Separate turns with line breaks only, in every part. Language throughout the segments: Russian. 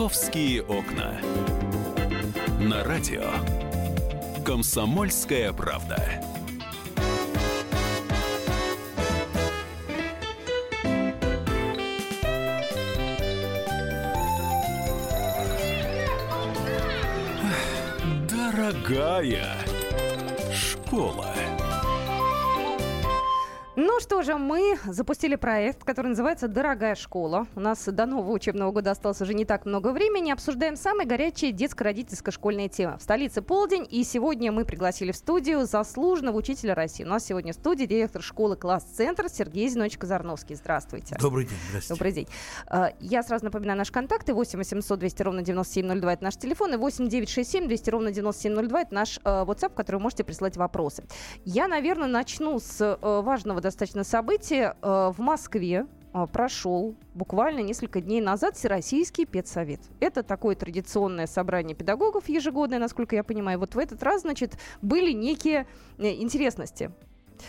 «Московские окна». На радио «Комсомольская правда». Дорогая школа.
Что же, мы запустили проект, который называется «Дорогая школа». У нас до нового учебного года осталось уже не так много времени. Обсуждаем самые горячие детско-родительско-школьные темы. В столице полдень, и сегодня мы пригласили в студию заслуженного учителя России. У нас сегодня в студии директор школы «Класс-центр» Сергей Зинович Казарновский. Здравствуйте.
Добрый день, здравствуйте.
Добрый день. А, Я сразу напоминаю наши контакты. 8 800 200 ровно 9702 это наш телефон. И 8 967 200 ровно 9702 это наш э, WhatsApp, в который вы можете присылать вопросы. Я, наверное, начну с э, важного достаточно события. Э, В Москве э, прошел буквально несколько дней назад Всероссийский педсовет. Это такое традиционное собрание педагогов ежегодное, насколько я понимаю. Вот в этот раз, значит, были некие э, интересности.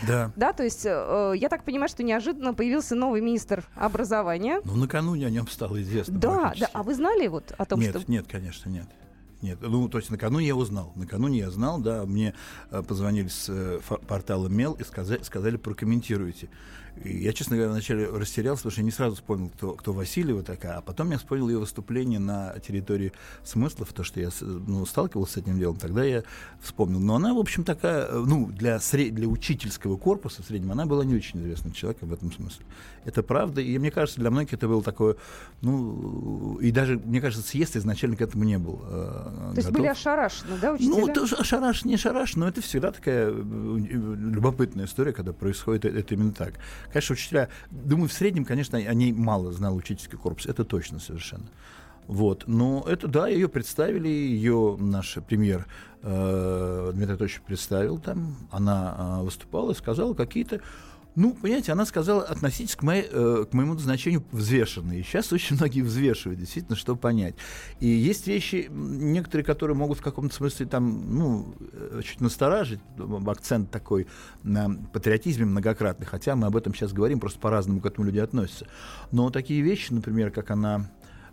Да.
Да, то есть э, я так понимаю, что неожиданно появился новый министр образования.
Ну, накануне о нем стало известно.
Да, да. А вы знали вот о том,
нет,
что...
нет, конечно, нет. Нет, ну, то есть накануне я узнал. Накануне я знал, да, мне э, позвонили с э, портала МЕЛ и сказали, сказали прокомментируйте. Я, честно говоря, вначале растерялся, потому что я не сразу вспомнил, кто, кто Васильева такая, а потом я вспомнил ее выступление на территории смыслов, то, что я ну, сталкивался с этим делом, тогда я вспомнил. Но она, в общем, такая, э, ну, для, сре- для учительского корпуса в среднем, она была не очень известным человеком в этом смысле. Это правда, и мне кажется, для многих это было такое, ну, и даже, мне кажется, съезд изначально к этому не был э,
То есть
готов.
были ошарашены, да, учителя?
Ну, тоже шараш, не шараш, но это всегда такая э, любопытная история, когда происходит э- это именно так. Конечно, учителя, думаю, в среднем, конечно, они мало знал учительский корпус, это точно совершенно. Вот, но это, да, ее представили, ее наш премьер э, Дмитрий Анатольевич представил там, она э, выступала и сказала какие-то ну, понимаете, она сказала, относитесь к, моей, э, к моему назначению взвешенно. И сейчас очень многие взвешивают, действительно, чтобы понять. И есть вещи, некоторые, которые могут в каком-то смысле там, ну, э, чуть настораживать, м, акцент такой на патриотизме многократный, хотя мы об этом сейчас говорим, просто по-разному к этому люди относятся. Но такие вещи, например, как она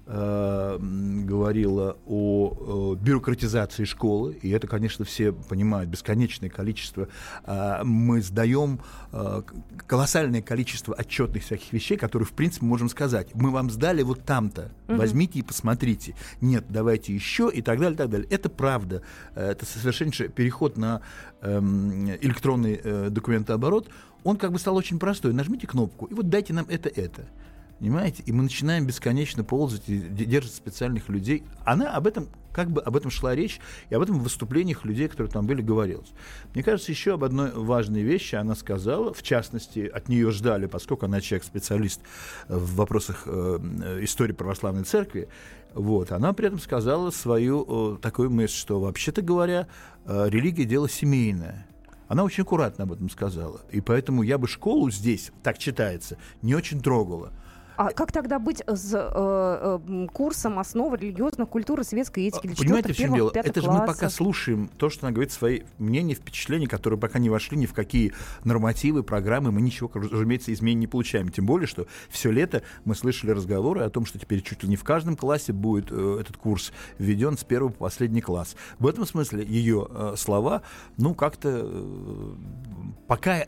э, говорила о, э, бюрократизации школы, и это, конечно, все понимают, бесконечное количество. э, мы сдаем э, колоссальное количество отчетных всяких вещей, которые, в принципе, можем сказать. Мы вам сдали вот там-то, возьмите и посмотрите. Нет, давайте еще и так далее, и так далее. Это правда. Э, Это совершеннейший переход на эм, электронный э, документооборот. Он как бы стал очень простой. Нажмите кнопку, и вот дайте нам это-это. Понимаете? И мы начинаем бесконечно ползать и де- держать специальных людей. Она об этом, как бы об этом шла речь, и об этом в выступлениях людей, которые там были, говорилось. Мне кажется, еще об одной важной вещи она сказала, в частности, от нее ждали, поскольку она человек-специалист в вопросах э, э, истории православной церкви, вот, она при этом сказала свою э, такую мысль, что, вообще-то говоря, э, религия – дело семейное. Она очень аккуратно об этом сказала. И поэтому я бы школу здесь, так читается, не очень трогала.
А как тогда быть с э, э, курсом основы религиозных культуры, светской этики для
Понимаете, в чем дело? Это же мы пока слушаем то, что она говорит, свои мнения, впечатления, которые пока не вошли ни в какие нормативы, программы, мы ничего, разумеется, изменений не получаем. Тем более, что все лето мы слышали разговоры о том, что теперь чуть ли не в каждом классе будет э, этот курс введен с первого по последний класс. В этом смысле ее э, слова, ну, как-то э, пока, э,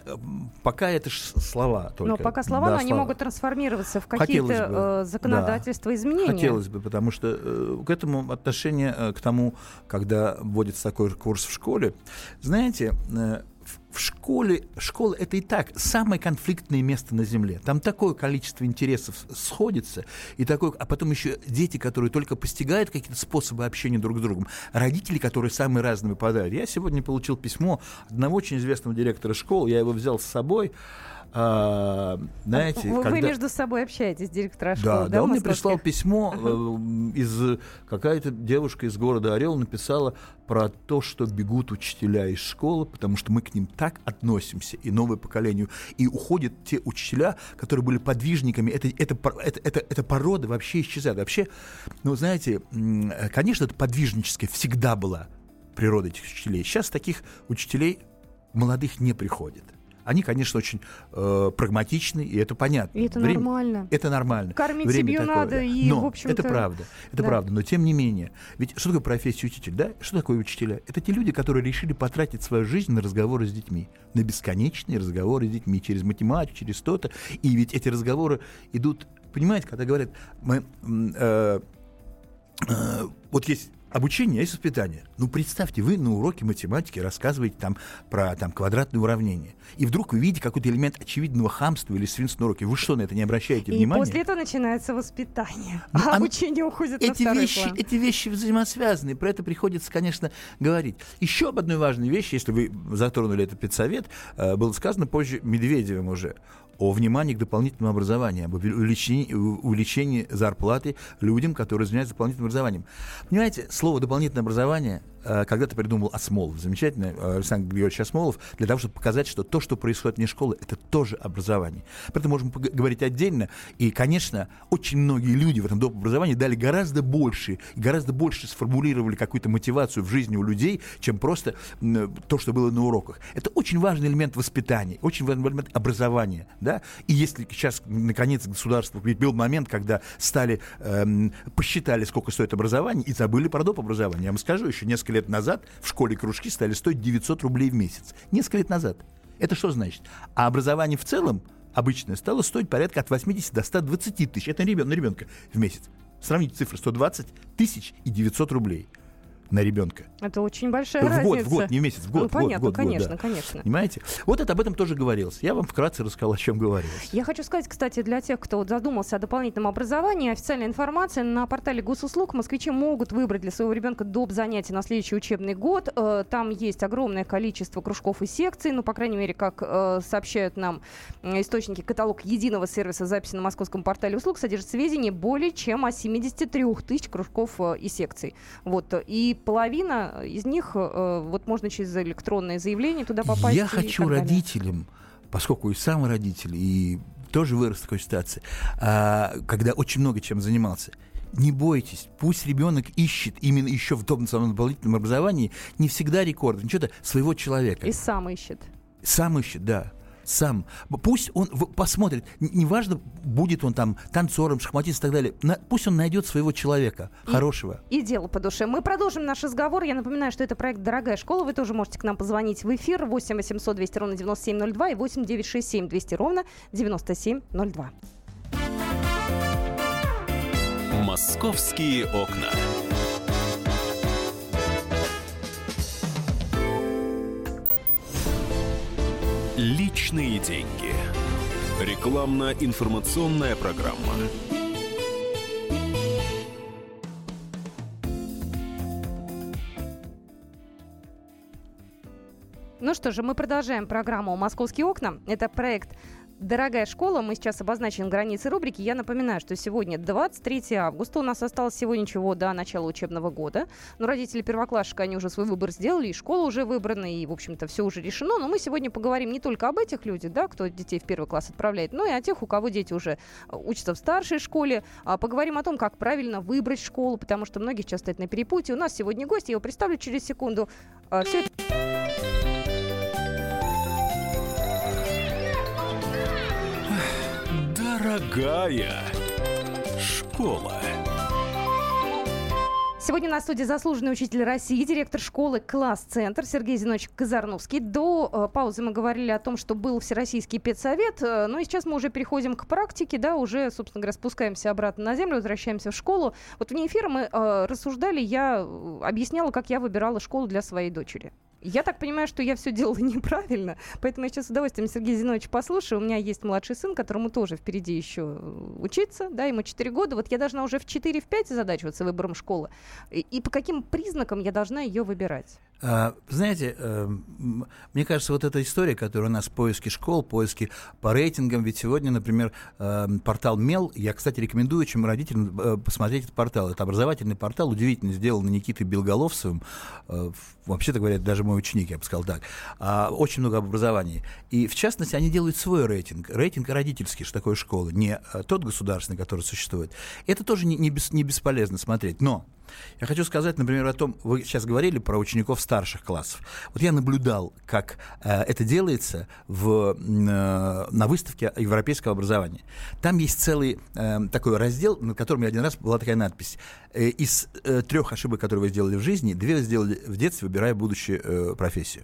пока это ж слова только.
Но пока слова,
Да,
но они
слова.
могут трансформироваться в какие-то э, законодательства,
да.
изменения.
Хотелось бы, потому что э, к этому отношение э, к тому, когда вводится такой курс в школе, знаете, э, в- школе, школа это и так самое конфликтное место на Земле. Там такое количество интересов сходится, и такое, а потом еще дети, которые только постигают какие-то способы общения друг с другом, родители, которые самые разные выпадают. Я сегодня получил письмо одного очень известного директора школы, я его взял с собой. А, знаете,
Вы, вы
когда-
между собой общаетесь, директора школы,
да, да, он мне прислал письмо э, из какая-то девушка из города Орел написала про то, что бегут учителя из школы, потому что мы к ним так относимся и новое поколение, и уходят те учителя, которые были подвижниками. Это это это это, эта порода вообще исчезает. Вообще, ну знаете, конечно, это подвижническая всегда была природа этих учителей. Сейчас таких учителей молодых не приходит. Они, конечно, очень э, прагматичны, и это понятно.
И это Время, нормально.
Это нормально.
Кормить Время семью такое, надо, и,
Но
в общем-то...
это правда. Это да. правда. Но, тем не менее, ведь что такое профессия учитель, да? Что такое учителя? Это те люди, которые решили потратить свою жизнь на разговоры с детьми. На бесконечные разговоры с детьми через математику, через что-то. И ведь эти разговоры идут... Понимаете, когда говорят, мы... Э, э, вот есть обучение, есть воспитание. Ну, представьте, вы на уроке математики рассказываете там про там, квадратные уравнения. И вдруг вы видите какой-то элемент очевидного хамства или свинства на уроке. Вы что, на это не обращаете
и
внимания?
И после этого начинается воспитание. Ну, а обучение уходит
эти
на
вещи,
план.
Эти вещи взаимосвязаны. Про это приходится, конечно, говорить. Еще об одной важной вещи, если вы затронули этот педсовет, э, было сказано позже Медведевым уже о внимании к дополнительному образованию, об увеличении, увеличении зарплаты людям, которые занимаются дополнительным образованием. Понимаете, слово «дополнительное образование» Э, когда-то придумал Осмолов, замечательный э, Александр Григорьевич Осмолов, для того, чтобы показать, что то, что происходит вне школы, это тоже образование. Поэтому можем говорить отдельно. И, конечно, очень многие люди в этом доп. образовании дали гораздо больше, гораздо больше сформулировали какую-то мотивацию в жизни у людей, чем просто то, что было на уроках. Это очень важный элемент воспитания, очень важный элемент образования. Да? И если сейчас, наконец, государство, был момент, когда стали, эм, посчитали, сколько стоит образование, и забыли про доп. образование. Я вам скажу, еще несколько несколько лет назад в школе кружки стали стоить 900 рублей в месяц. Несколько лет назад. Это что значит? А образование в целом обычное стало стоить порядка от 80 до 120 тысяч. Это на ребенка в месяц. Сравните цифры 120 тысяч и 900 рублей на ребенка.
Это очень большая
в
разница.
год, в год, не в месяц, в год.
Ну, понятно,
год, год,
конечно,
год,
да. конечно.
Понимаете? Вот это об этом тоже говорилось. Я вам вкратце рассказал, о чем говорилось.
Я хочу сказать, кстати, для тех, кто задумался о дополнительном образовании, официальная информация на портале госуслуг москвичи могут выбрать для своего ребенка доп. занятий на следующий учебный год. Э, там есть огромное количество кружков и секций, ну, по крайней мере, как э, сообщают нам источники, каталог единого сервиса записи на московском портале услуг содержит сведения более чем о 73 тысяч кружков э, и секций. Вот. И половина из них э, вот можно через электронное заявление туда попасть.
Я хочу родителям, поскольку и сам родитель, и тоже вырос в такой ситуации, а, когда очень много чем занимался. Не бойтесь, пусть ребенок ищет именно еще в том самом дополнительном образовании не всегда рекорд, ничего-то своего человека.
И сам ищет.
Сам ищет, да сам. Пусть он посмотрит, неважно, будет он там танцором, шахматистом и так далее, на, пусть он найдет своего человека и, хорошего.
И дело по душе. Мы продолжим наш разговор. Я напоминаю, что это проект «Дорогая школа». Вы тоже можете к нам позвонить в эфир 8 800 200 ровно 9702 и 8 967 200 ровно 9702.
«Московские окна». Личные деньги. Рекламно-информационная программа.
Ну что же, мы продолжаем программу «Московские окна». Это проект Дорогая школа, мы сейчас обозначим границы рубрики. Я напоминаю, что сегодня 23 августа. У нас осталось всего ничего до начала учебного года. Но родители первоклассшика, они уже свой выбор сделали, и школа уже выбрана, и, в общем-то, все уже решено. Но мы сегодня поговорим не только об этих людях, да, кто детей в первый класс отправляет, но и о тех, у кого дети уже э, учатся в старшей школе. А поговорим о том, как правильно выбрать школу, потому что многих часто стоят на перепутье. У нас сегодня гость, я его представлю через секунду. А, все это...
Дорогая школа.
Сегодня на студии заслуженный учитель России, директор школы «Класс-центр» Сергей Зинович Казарновский. До э, паузы мы говорили о том, что был Всероссийский педсовет, э, ну и сейчас мы уже переходим к практике, да, уже, собственно говоря, спускаемся обратно на землю, возвращаемся в школу. Вот вне эфира мы э, рассуждали, я э, объясняла, как я выбирала школу для своей дочери. Я так понимаю, что я все делала неправильно, поэтому я сейчас с удовольствием Сергея Зиновича послушаю. У меня есть младший сын, которому тоже впереди еще э, учиться, да, ему 4 года. Вот я должна уже в 4-5 задачиваться выбором школы. И, и по каким признакам я должна ее выбирать?
А, знаете, э, мне кажется, вот эта история, которая у нас поиски школ, поиски по рейтингам, ведь сегодня, например, э, портал МЕЛ, я, кстати, рекомендую чем родителям э, посмотреть этот портал. Это образовательный портал, удивительно сделанный Никитой Белголовцевым. Вообще-то говоря, даже мой ученик, я бы сказал так. А, очень много об образовании. И, в частности, они делают свой рейтинг. Рейтинг родительский, что такое школа, не тот государственный, который существует. Это тоже не, не, бес, не бесполезно смотреть. Но Я хочу сказать, например, о том, вы сейчас говорили про учеников старших классов. Вот я наблюдал, как э, это делается в, э, на выставке европейского образования. Там есть целый э, такой раздел, на котором я один раз была такая надпись. Э, из э, трех ошибок, которые вы сделали в жизни, две вы сделали в детстве, выбирая будущую э, профессию.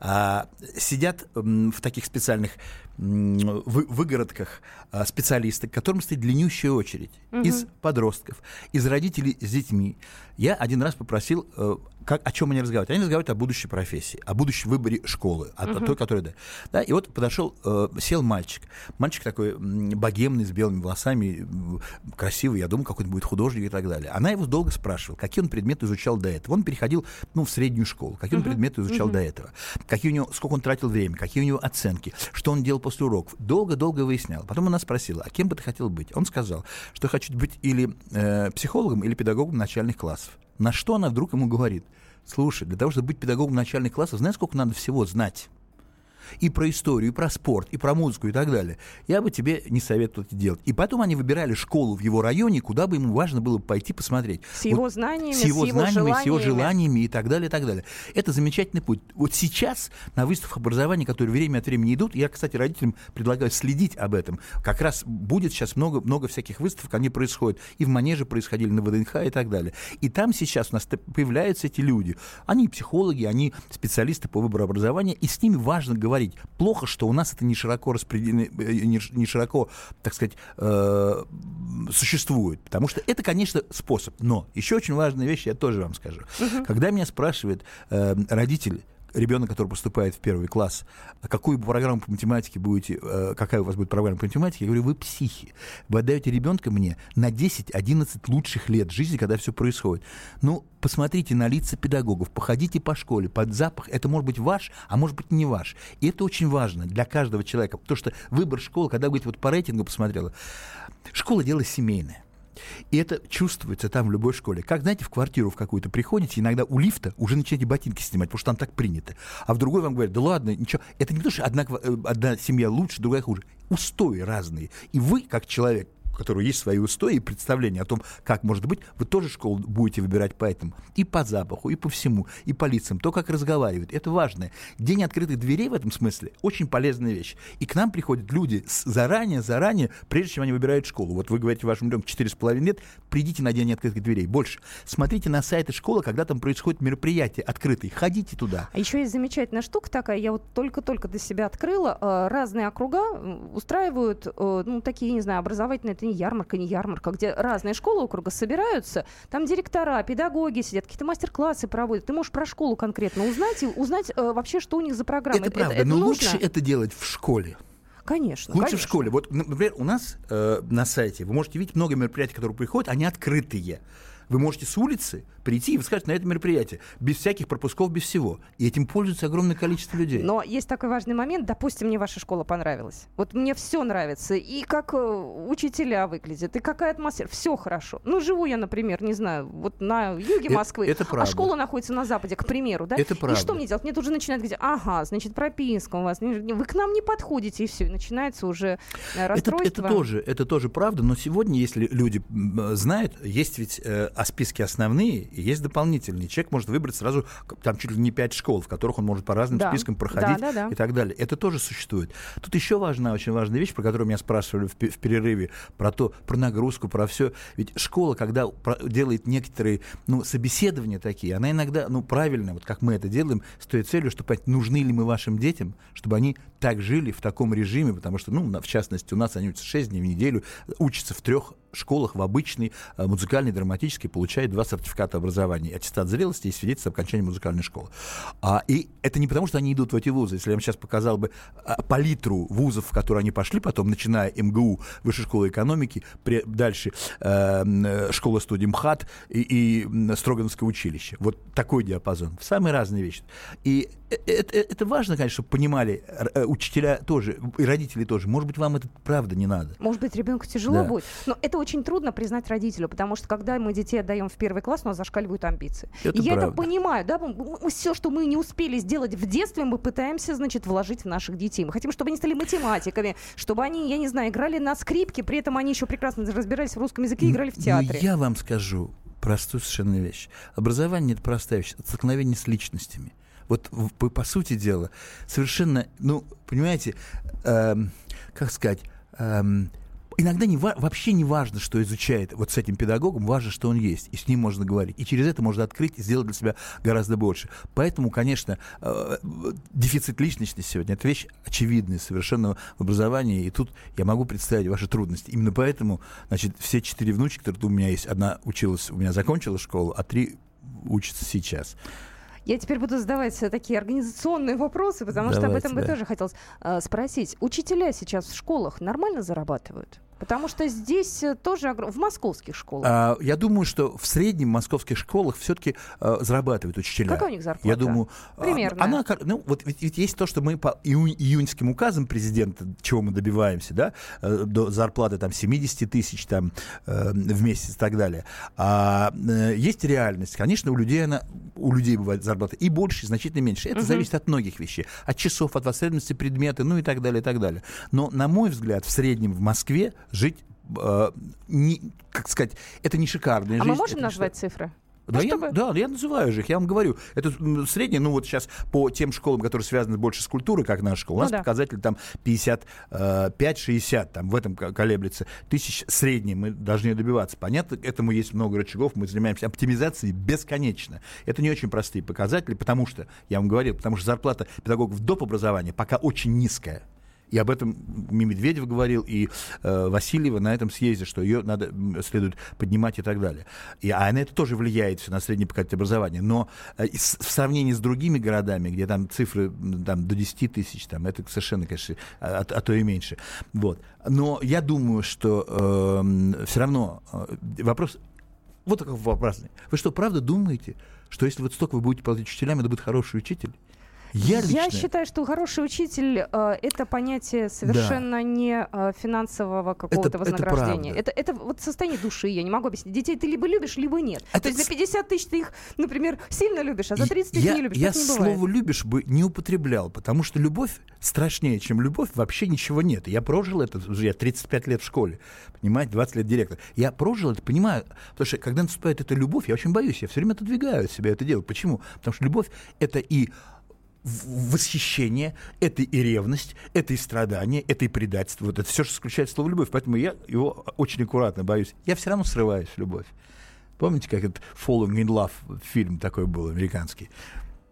А, сидят в таких специальных вы, выгородках а, специалисты, к которым стоит длиннющая очередь угу. из подростков, из родителей с детьми. Я один раз попросил как, о чем они разговаривают? Они разговаривают о будущей профессии, о будущем выборе школы, о, uh-huh. о той, которая... Да. да. И вот подошел, сел мальчик. Мальчик такой богемный, с белыми волосами, красивый, я думаю, какой-то будет художник и так далее. Она его долго спрашивала, какие он предметы изучал до этого. Он переходил, ну, в среднюю школу, какие он предметы изучал до этого, какие у него, сколько он тратил время, какие у него оценки, что он делал после уроков. Долго-долго выяснял. Потом она спросила, а кем бы ты хотел быть? Он сказал, что хочу быть или э, психологом, или педагогом начальных классов. На что она вдруг ему говорит? Слушай, для того, чтобы быть педагогом начальных классов, знаешь, сколько надо всего знать? И про историю, и про спорт, и про музыку и так далее, я бы тебе не советовал это делать. И потом они выбирали школу в его районе, куда бы ему важно было пойти посмотреть.
С его знаниями,
с его, с его знаниями, желаниями. с его желаниями и так далее, и так далее. Это замечательный путь. Вот сейчас на выставках образования, которые время от времени идут, я, кстати, родителям предлагаю следить об этом. Как раз будет сейчас много, много всяких выставок, они происходят. И в Манеже происходили, на ВДНХ и так далее. И там сейчас у нас появляются эти люди. Они психологи, они специалисты по выбору образования, и с ними важно говорить говорить. Плохо, что у нас это не широко распределено, э, не, не широко, так сказать, э, существует. Потому что это, конечно, способ. Но еще очень важная вещь, я тоже вам скажу. Угу. Когда меня спрашивает э, родитель, ребенок, который поступает в первый класс, а какую программу по математике будете, э, какая у вас будет программа по математике, я говорю, вы психи. Вы отдаете ребенка мне на 10-11 лучших лет жизни, когда все происходит. Ну, посмотрите на лица педагогов, походите по школе, под запах. Это может быть ваш, а может быть не ваш. И это очень важно для каждого человека, потому что выбор школы, когда вы говорите, вот по рейтингу посмотрела, школа дело семейное. И это чувствуется там в любой школе. Как, знаете, в квартиру в какую-то приходите, иногда у лифта уже начинаете ботинки снимать, потому что там так принято. А в другой вам говорят, да ладно, ничего. Это не то, что одна, э, одна семья лучше, другая хуже. Устои разные. И вы, как человек, которого есть свои устои и представления о том, как может быть, вы тоже школу будете выбирать по этому. И по запаху, и по всему, и по лицам, то, как разговаривают. Это важно. День открытых дверей в этом смысле очень полезная вещь. И к нам приходят люди заранее, заранее, прежде чем они выбирают школу. Вот вы говорите вашему ребенку 4,5 лет, придите на день открытых дверей. Больше. Смотрите на сайты школы, когда там происходит мероприятие открытые. Ходите туда.
А еще есть замечательная штука такая, я вот только-только для себя открыла. Э, разные округа устраивают, э, ну, такие, не знаю, образовательные это не ярмарка, не ярмарка, где разные школы округа собираются, там директора, педагоги сидят, какие-то мастер-классы проводят. Ты можешь про школу конкретно узнать и узнать э, вообще, что у них за программа.
Это, это правда, это, но нужно? лучше это делать в школе.
Конечно.
Лучше
конечно.
в школе. Вот, например, у нас э, на сайте вы можете видеть много мероприятий, которые приходят, они открытые. Вы можете с улицы прийти и сказать на это мероприятие, без всяких пропусков, без всего. И этим пользуется огромное количество людей.
Но есть такой важный момент. Допустим, мне ваша школа понравилась. Вот мне все нравится. И как э, учителя выглядят, и какая атмосфера. Все хорошо. Ну, живу я, например, не знаю, вот на юге э, Москвы,
это, это
а школа находится на западе, к примеру, да?
Это правда.
И что мне делать? Мне тут же начинают говорить, ага, значит, прописка у вас, вы к нам не подходите, и все. И начинается уже расстройство.
Это, это, тоже, это тоже правда, но сегодня, если люди знают, есть ведь э, о списке основные, и есть дополнительные. Человек может выбрать сразу там чуть ли не пять школ, в которых он может по разным да. спискам проходить да, да, да. и так далее. Это тоже существует. Тут еще важная, очень важная вещь, про которую меня спрашивали в, в перерыве, про то, про нагрузку, про все. Ведь школа, когда делает некоторые ну, собеседования такие, она иногда, ну, правильно, вот как мы это делаем, с той целью, чтобы понять, нужны ли мы вашим детям, чтобы они так жили в таком режиме, потому что, ну, в частности, у нас они учатся 6 дней в неделю, учатся в трех школах, в обычной э, музыкальной, драматической, получают два сертификата образования. Аттестат зрелости и свидетельство об окончании музыкальной школы. А, и это не потому, что они идут в эти вузы. Если я вам сейчас показал бы а, палитру вузов, в которые они пошли потом, начиная МГУ, Высшая школа экономики, при, дальше э, школа студии МХАТ и, и Строгановское училище. Вот такой диапазон. Самые разные вещи. И это, это важно, конечно, чтобы понимали э, учителя тоже, и родители тоже. Может быть, вам это правда не надо.
Может быть, ребенку тяжело да. будет. Но это очень трудно признать родителю, потому что когда мы детей отдаем в первый класс, у нас зашкаливают амбиции. Это и я это понимаю, да, все, что мы не успели сделать в детстве, мы пытаемся, значит, вложить в наших детей. Мы хотим, чтобы они стали математиками, чтобы они, я не знаю, играли на скрипке, при этом они еще прекрасно разбирались в русском языке и играли в театре.
Я вам скажу, простую совершенно вещь. Образование — это простая вещь, это столкновение с личностями. Вот по, по сути дела, совершенно, ну, понимаете, эм, как сказать, эм, иногда не, вообще не важно, что изучает вот с этим педагогом, важно, что он есть, и с ним можно говорить. И через это можно открыть и сделать для себя гораздо больше. Поэтому, конечно, э, дефицит личности сегодня – это вещь очевидная совершенно в образовании, и тут я могу представить ваши трудности. Именно поэтому, значит, все четыре внучки, которые у меня есть, одна училась, у меня закончила школу, а три учатся сейчас.
Я теперь буду задавать такие организационные вопросы, потому Давайте, что об этом да. бы тоже хотелось э, спросить. Учителя сейчас в школах нормально зарабатывают? Потому что здесь э, тоже в московских школах.
А, я думаю, что в среднем в московских школах все-таки а, зарабатывают учителя.
Какая у них зарплата?
Я думаю,
а, примерно.
Она, ну вот ведь, ведь есть то, что мы по июнь, июньским указам президента, чего мы добиваемся, да, э, до зарплаты там 70 тысяч там в месяц и так далее. А есть реальность, конечно, у людей она, у людей бывает зарплата и больше, и значительно меньше. Это угу. зависит от многих вещей, от часов, от востребованности предмета, ну и так далее, и так далее. Но на мой взгляд, в среднем в Москве жить, э, не, как сказать, это не шикарная
а
жизнь.
А мы можем назвать цифры?
Да, ну, я, да, я называю же их, я вам говорю. Это среднее, ну вот сейчас по тем школам, которые связаны больше с культурой, как наша школа, у ну, нас да. показатель там 55-60, э, там в этом колеблется. Тысяч средний мы должны добиваться. Понятно, этому есть много рычагов, мы занимаемся оптимизацией бесконечно. Это не очень простые показатели, потому что, я вам говорил, потому что зарплата педагогов доп. образования пока очень низкая. И об этом и Медведев говорил, и э, Васильева на этом съезде, что ее надо следует поднимать и так далее. И, а на это тоже влияет на средний показатель образования. Но э, в сравнении с другими городами, где там цифры там, до 10 тысяч, там, это совершенно, конечно, а, а, а то и меньше. Вот. Но я думаю, что э, все равно э, вопрос вот такой вопрос. Вы что, правда думаете, что если вот столько вы будете платить учителям, это будет хороший учитель?
Я, лично... я считаю, что хороший учитель э, это понятие совершенно да. не э, финансового какого-то это, вознаграждения. Это, это, это вот состояние души, я не могу объяснить. Детей ты либо любишь, либо нет. Это... То есть за 50 тысяч ты их, например, сильно любишь, а за 30 тысяч
я,
не любишь.
Я
так не
слово «любишь» бы не употреблял, потому что любовь страшнее, чем любовь, вообще ничего нет. Я прожил это, я 35 лет в школе, понимаете, 20 лет директор. Я прожил это, понимаю, потому что когда наступает эта любовь, я очень боюсь, я все время отодвигаю от себя это дело. Почему? Потому что любовь — это и восхищение, это и ревность, это и страдание, это и предательство. Вот это все, что исключает слово «любовь». Поэтому я его очень аккуратно боюсь. Я все равно срываюсь в любовь. Помните, как этот «Falling in Love» фильм такой был американский?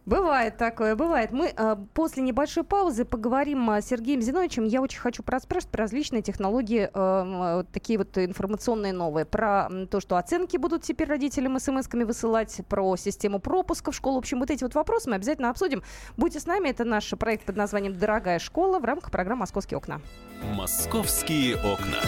Бывает такое, бывает. Мы э, после небольшой паузы поговорим с Сергеем Зиновичем. Я очень хочу проспрашивать про различные технологии, э, такие вот информационные новые. Про то, что оценки будут теперь родителям смс-ками высылать, про систему пропуска в школу. В общем, вот эти вот вопросы мы обязательно обсудим. Будьте с нами. Это наш проект под названием «Дорогая школа» в рамках программы «Московские окна».
«Московские окна».